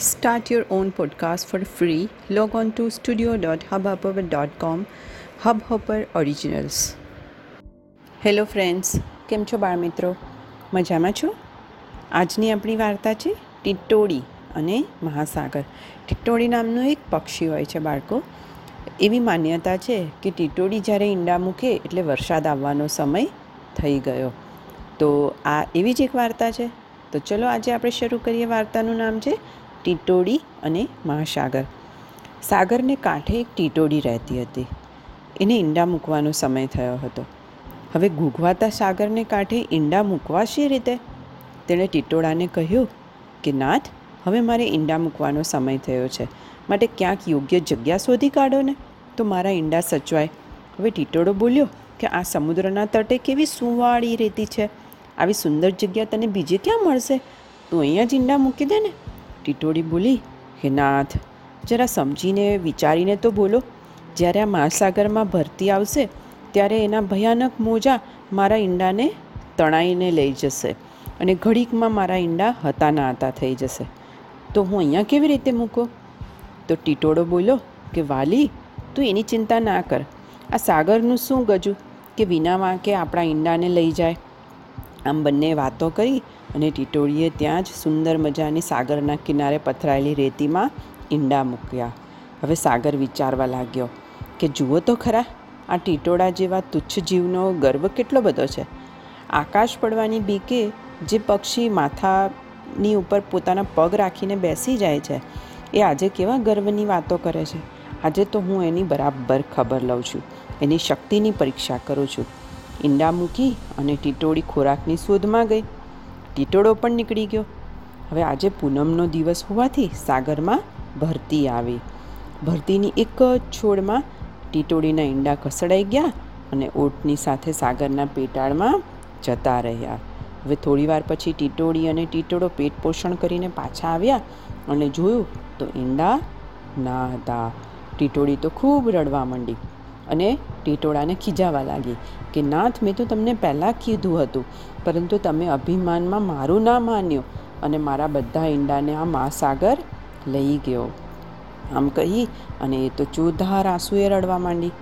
Start your own podcast for free. Log on to studio.hubhopper.com. Hubhopper Originals. Hello friends કેમ છો બાળ મિત્રો મજામાં છો આજની આપણી વાર્તા છે ટિટોડી અને મહાસાગર ટિટોડી નામનું એક પક્ષી હોય છે બાળકો એવી માન્યતા છે કે ટિટોડી જ્યારે ઈંડા મૂકે એટલે વરસાદ આવવાનો સમય થઈ ગયો તો આ એવી જ એક વાર્તા છે તો ચલો આજે આપણે શરૂ કરીએ વાર્તાનું નામ છે ટીટોડી અને મહાસાગર. સાગરને કાંઠે એક ટીટોડી રહેતી હતી. એને ઈંડા મૂકવાનો સમય થયો હતો. હવે ઘૂઘવાતા સાગરને કાંઠે ઈંડા મૂકવા શી રીતે? તેણે ટીટોડાને કહ્યું કે, નાથ, હવે મારે ઈંડા મૂકવાનો સમય થયો છે. માટે ક્યાંક યોગ્ય જગ્યા શોધી કાઢો ને. તો મારા ઈંડા સચવાય. હવે ટીટોડો બોલ્યો કે, આ સમુદ્રના તટે કેવી સુંવાળી રેતી છે. આવી સુંદર જગ્યા તને બીજે ક્યાં મળશે? તું અહીંયા જ ઈંડા મૂકી દે ને. ટીટોડી બોલી, હે નાથ, જરા સમજીને, વિચારીને તો બોલો. જ્યારે આ મહાસાગરમાં ભરતી આવશે, ત્યારે એના ભયાનક મોજા મારા ઈંડાને તણાઈને લઈ જશે અને ઘડીકમાં મારા ઈંડા હતા ના હતા થઈ જશે. તો હું અહીંયા કેવી રીતે મૂકો? તો ટીટોડો બોલ્યો, કે વાલી, તું એની ચિંતા ના કર. આ સાગરનું શું ગજું? કે વિના વાંકે આપણા ઈંડાને લઈ જાય? આમ બંને વાતો કરી અને ટીટોળીએ ત્યાં જ સુંદર મજાની સાગરના કિનારે પથરાયેલી રેતીમાં ઈંડા મૂક્યા. હવે સાગર વિચારવા લાગ્યો કે જુઓ તો ખરા, આ ટીટોળા જેવા તુચ્છ જીવનો ગર્વ કેટલો બધો છે. આકાશ પડવાની બીકે જે પક્ષી માથાની ઉપર પોતાના પગ રાખીને બેસી જાય છે, એ આજે કેવા ગર્વની વાતો કરે છે. આજે તો હું એની બરાબર ખબર લઉં છું, એની શક્તિની પરીક્ષા કરું છું. ઈંડા મૂકી અને ટીટોળી ખોરાકની શોધમાં ગઈ. ટીટોળો પણ નીકળી ગયો. હવે આજે પૂનમનો દિવસ હોવાથી સાગરમાં ભરતી આવી. ભરતીની એક જ છોડમાં ટીટોળીના ઈંડા કસડાઈ ગયા અને ઓટની સાથે સાગરના પેટાળમાં જતા રહ્યા. હવે થોડીવાર પછી ટીટોળી અને ટીટોળો પેટ પોષણ કરીને પાછા આવ્યા અને જોયું તો ઈંડા ના હતા. ટીટોળી તો ખૂબ રડવા માંડી. અને ટીટોળાને ખીજાવા લાગી કે, નાથ, મેં તો તમને પહેલાં કીધું હતું, પરંતુ તમે અભિમાનમાં મારું ના માન્યું અને મારા બધા ઈંડાને આ મહાસાગર લઈ ગયો. આમ કહી અને એ તો ચોધાર આંસુએ રડવા માંડી.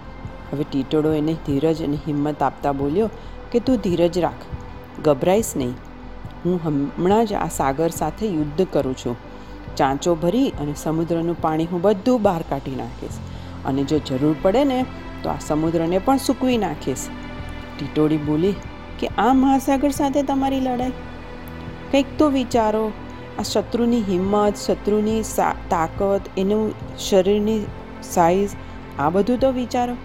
હવે ટીટોળો એને ધીરજ અને હિંમત આપતા બોલ્યો કે, તું ધીરજ રાખ, ગભરાઈશ નહીં. હું હમણાં જ આ સાગર સાથે યુદ્ધ કરું છું. ચાંચો ભરી અને સમુદ્રનું પાણી હું બધું બહાર કાઢી નાખીશ. અને જો જરૂર પડે ને તો આ સમુદ્રને પણ સૂકવી નાખીશ. ટીટોળી બોલી, કે આ મહાસાગર સાથે તમારી લડાઈ? કંઈક તો વિચારો. આ શત્રુની હિંમત, શત્રુની તાકત, એનું શરીરની સાઇઝ આ બધું તો વિચારો.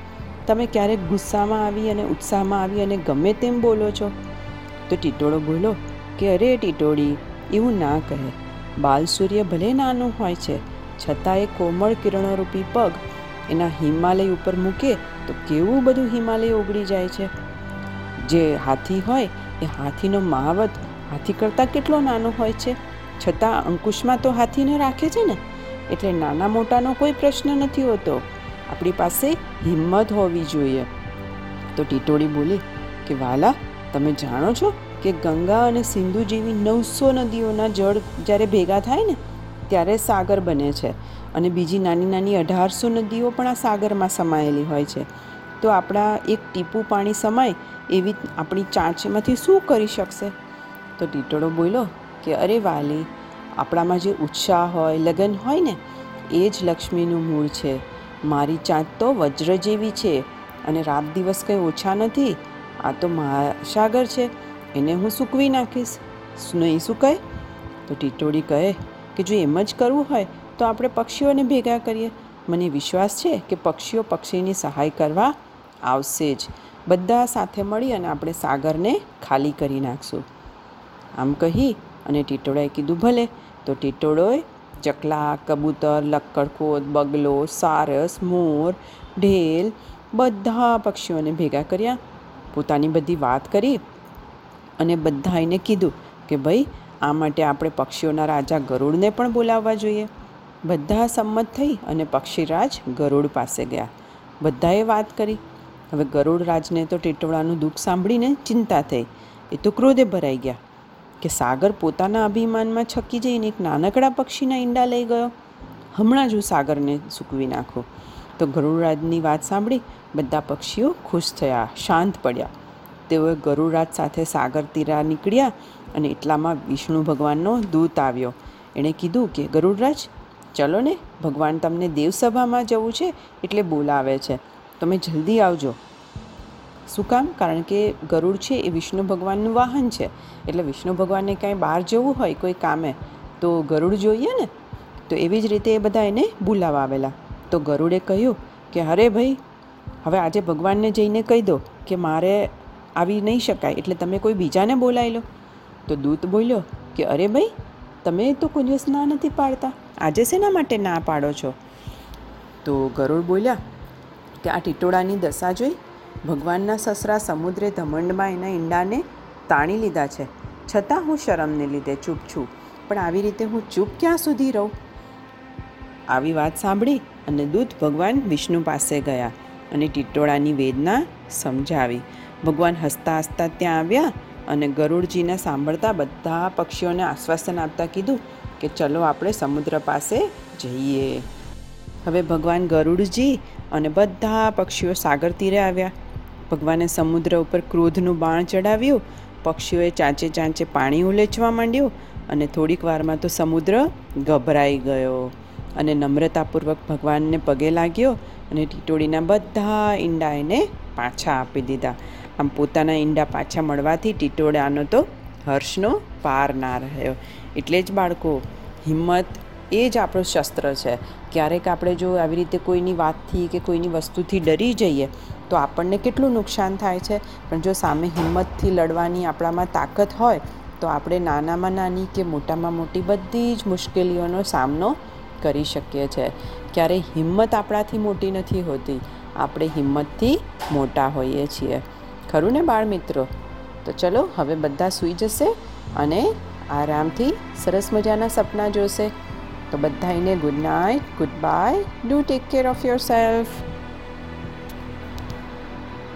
તમે ક્યારેક ગુસ્સામાં આવી અને ઉત્સાહમાં આવી અને ગમે તેમ બોલો છો. તો ટીટોળો બોલો, કે અરે ટીટોળી, એવું ના કહે. બાલ સૂર્ય ભલે નાનું હોય છે, છતાં એ કોમળ કિરણોરૂપી પગ એના હિમાલય ઉપર મૂકે તો કેવું બધું હિમાલય ઓગળી જાય છે? જે હાથી હોય, એ હાથીનો મહાવત હાથી કરતાં કેટલો નાનો હોય છે? છતાં અંકુશમાં તો હાથીને રાખે છે ને? એટલે નાના મોટાનો કોઈ પ્રશ્ન નથી હોતો. આપણી પાસે હિંમત હોવી જોઈએ. તો ટીટોળી બોલી કે, વાલા, તમે જાણો છો કે ગંગા અને સિંધુ જેવી નવસો નદીઓના જળ જ્યારે ભેગા થાય ને ત્યારે સાગર બને છે અને બીજી નાની નાની અઢારસો નદીઓ પણ આ સાગરમાં સમાયેલી હોય છે. તો આપણા એક ટીપું પાણી સમાય એવી આપણી ચાંચમાંથી શું કરી શકશે? તો ટીટોળો બોલ્યો કે અરે વાલી, આપણામાં જે ઉત્સાહ હોય, લગન હોય ને, એ જ લક્ષ્મીનું મૂળ છે. મારી ચાંચ તો વજ્ર જેવી છે અને રાત દિવસ કંઈ ઓછા નથી. આ તો મહાસાગર છે, એને હું સૂકવી નાખીશ. નહીં સુકાય તો ટીટોળી કહે કે જો એમ જ કરવું હોય, તો આપણે પક્ષીઓને ભેગા કરીએ. મને વિશ્વાસ છે કે પક્ષીઓ પક્ષીની સહાય કરવા આવશે જ. બધા સાથે મળી અને આપણે સાગરને ખાલી કરી નાખશું. આમ કહી અને ટીટોળાએ કીધું, ભલે. તો ટીટોળોએ ચકલા, કબૂતર, લક્કડખોદ, બગલો, સારસ, મોર, ઢેલ બધા પક્ષીઓને ભેગા કર્યા. પોતાની બધી વાત કરી અને બધાને કીધું કે, ભાઈ આ માટે આપણે પક્ષીઓના રાજા ગરુડને પણ બોલાવવા જોઈએ. બધા સંમત થઈ અને પક્ષીરાજ ગરુડ પાસે ગયા. બધાએ વાત કરી. હવે ગરુડરાજને તો ટીટોળાનું દુઃખ સાંભળીને ચિંતા થઈ. એ તો ક્રોધે ભરાઈ ગયા કે સાગર પોતાના અભિમાનમાં છકી જઈને એક નાનકડા પક્ષીના ઈંડા લઈ ગયો. હમણાં જ હું સાગરને સૂકવી નાખું. તો ગરુડરાજની વાત સાંભળી બધા પક્ષીઓ ખુશ થયા, શાંત પડ્યા. તેઓએ ગરુડરાજ સાથે સાગર તીરા નીકળ્યા અને એટલામાં વિષ્ણુ ભગવાનનો દૂત આવ્યો. એણે કીધું કે, ગરુડરાજ, ચલો ને, ભગવાન તમને દેવસભામાં જવું છે એટલે બોલાવે છે. તમે જલ્દી આવજો. શું કામ? કારણ કે ગરુડ છે એ વિષ્ણુ ભગવાનનું વાહન છે. એટલે વિષ્ણુ ભગવાનને કાંઈ બહાર જવું હોય કોઈ કામે, તો ગરુડ જોઈએ ને. તો એવી જ રીતે એ બધા એને બોલાવા આવેલા. તો ગરુડે કહ્યું કે, અરે ભાઈ, હવે આજે ભગવાનને જઈને કહી દો કે મારે આવી નહીં શકાય, એટલે તમે કોઈ બીજાને બોલાવી લો. તો દૂત બોલ્યો કે, અરે ભાઈ, તમે તો કોઈ દિવસ ના નથી પાડતા. આજે શેના માટે ના પાડો છો? તો ગરુડ બોલ્યા કે, આ ટીટોળાની દશા જોઈ ભગવાનના સસરા સમુદ્રે ધમંડમાં એના ઈંડાને તાણી લીધા છે. છતાં હું શરમને લીધે ચૂપ છું, પણ આવી રીતે હું ચૂપ ક્યાં સુધી રહું? આવી વાત સાંભળી અને દૂત ભગવાન વિષ્ણુ પાસે ગયા અને ટીટોળાની વેદના સમજાવી. ભગવાન હસતા હસતા ત્યાં આવ્યા અને ગરુડજીને સાંભળતા બધા પક્ષીઓને આશ્વાસન આપતા કીધું કે ચલો આપણે સમુદ્ર પાસે જઈએ. હવે ભગવાન ગરુડજી અને બધા પક્ષીઓ સાગર તીરે આવ્યા. ભગવાને સમુદ્ર ઉપર ક્રોધનું બાણ ચડાવ્યું. પક્ષીઓએ ચાંચે ચાંચે પાણી ઉલેચવા માંડ્યું અને થોડીક વારમાં તો સમુદ્ર ગભરાઈ ગયો અને નમ્રતાપૂર્વક ભગવાનને પગે લાગ્યો અને ટીટોળીના બધા ઈંડા એને પાછા આપી દીધા. આમ પોતાના ઈંડા પાછા મળવાથી ટીટોળાનો તો હર્ષનો પાર ના રહ્યો. એટલે જ બાળકો, હિંમત એ જ આપણું શસ્ત્ર છે. ક્યારેક આપણે જો આવી રીતે કોઈની વાતથી કે કોઈની વસ્તુથી ડરી જઈએ, તો આપણને કેટલું નુકસાન થાય છે? પણ જો સામે હિંમતથી લડવાની આપણામાં તાકાત હોય, તો આપણે નાનામાં નાની કે મોટામાં મોટી બધી જ મુશ્કેલીઓનો સામનો કરી શકીએ છીએ ક્યારેય હિંમત આપણાથી મોટી નથી હોતી. આપણે હિંમતથી મોટા હોઈએ છીએ. ખરું ને બાળ મિત્રો તો ચલો, હવે બધા સૂઈ જશે અને આરામથી સરસ મજાના સપના જોશે. તો બધાને good night goodbye do take care of yourself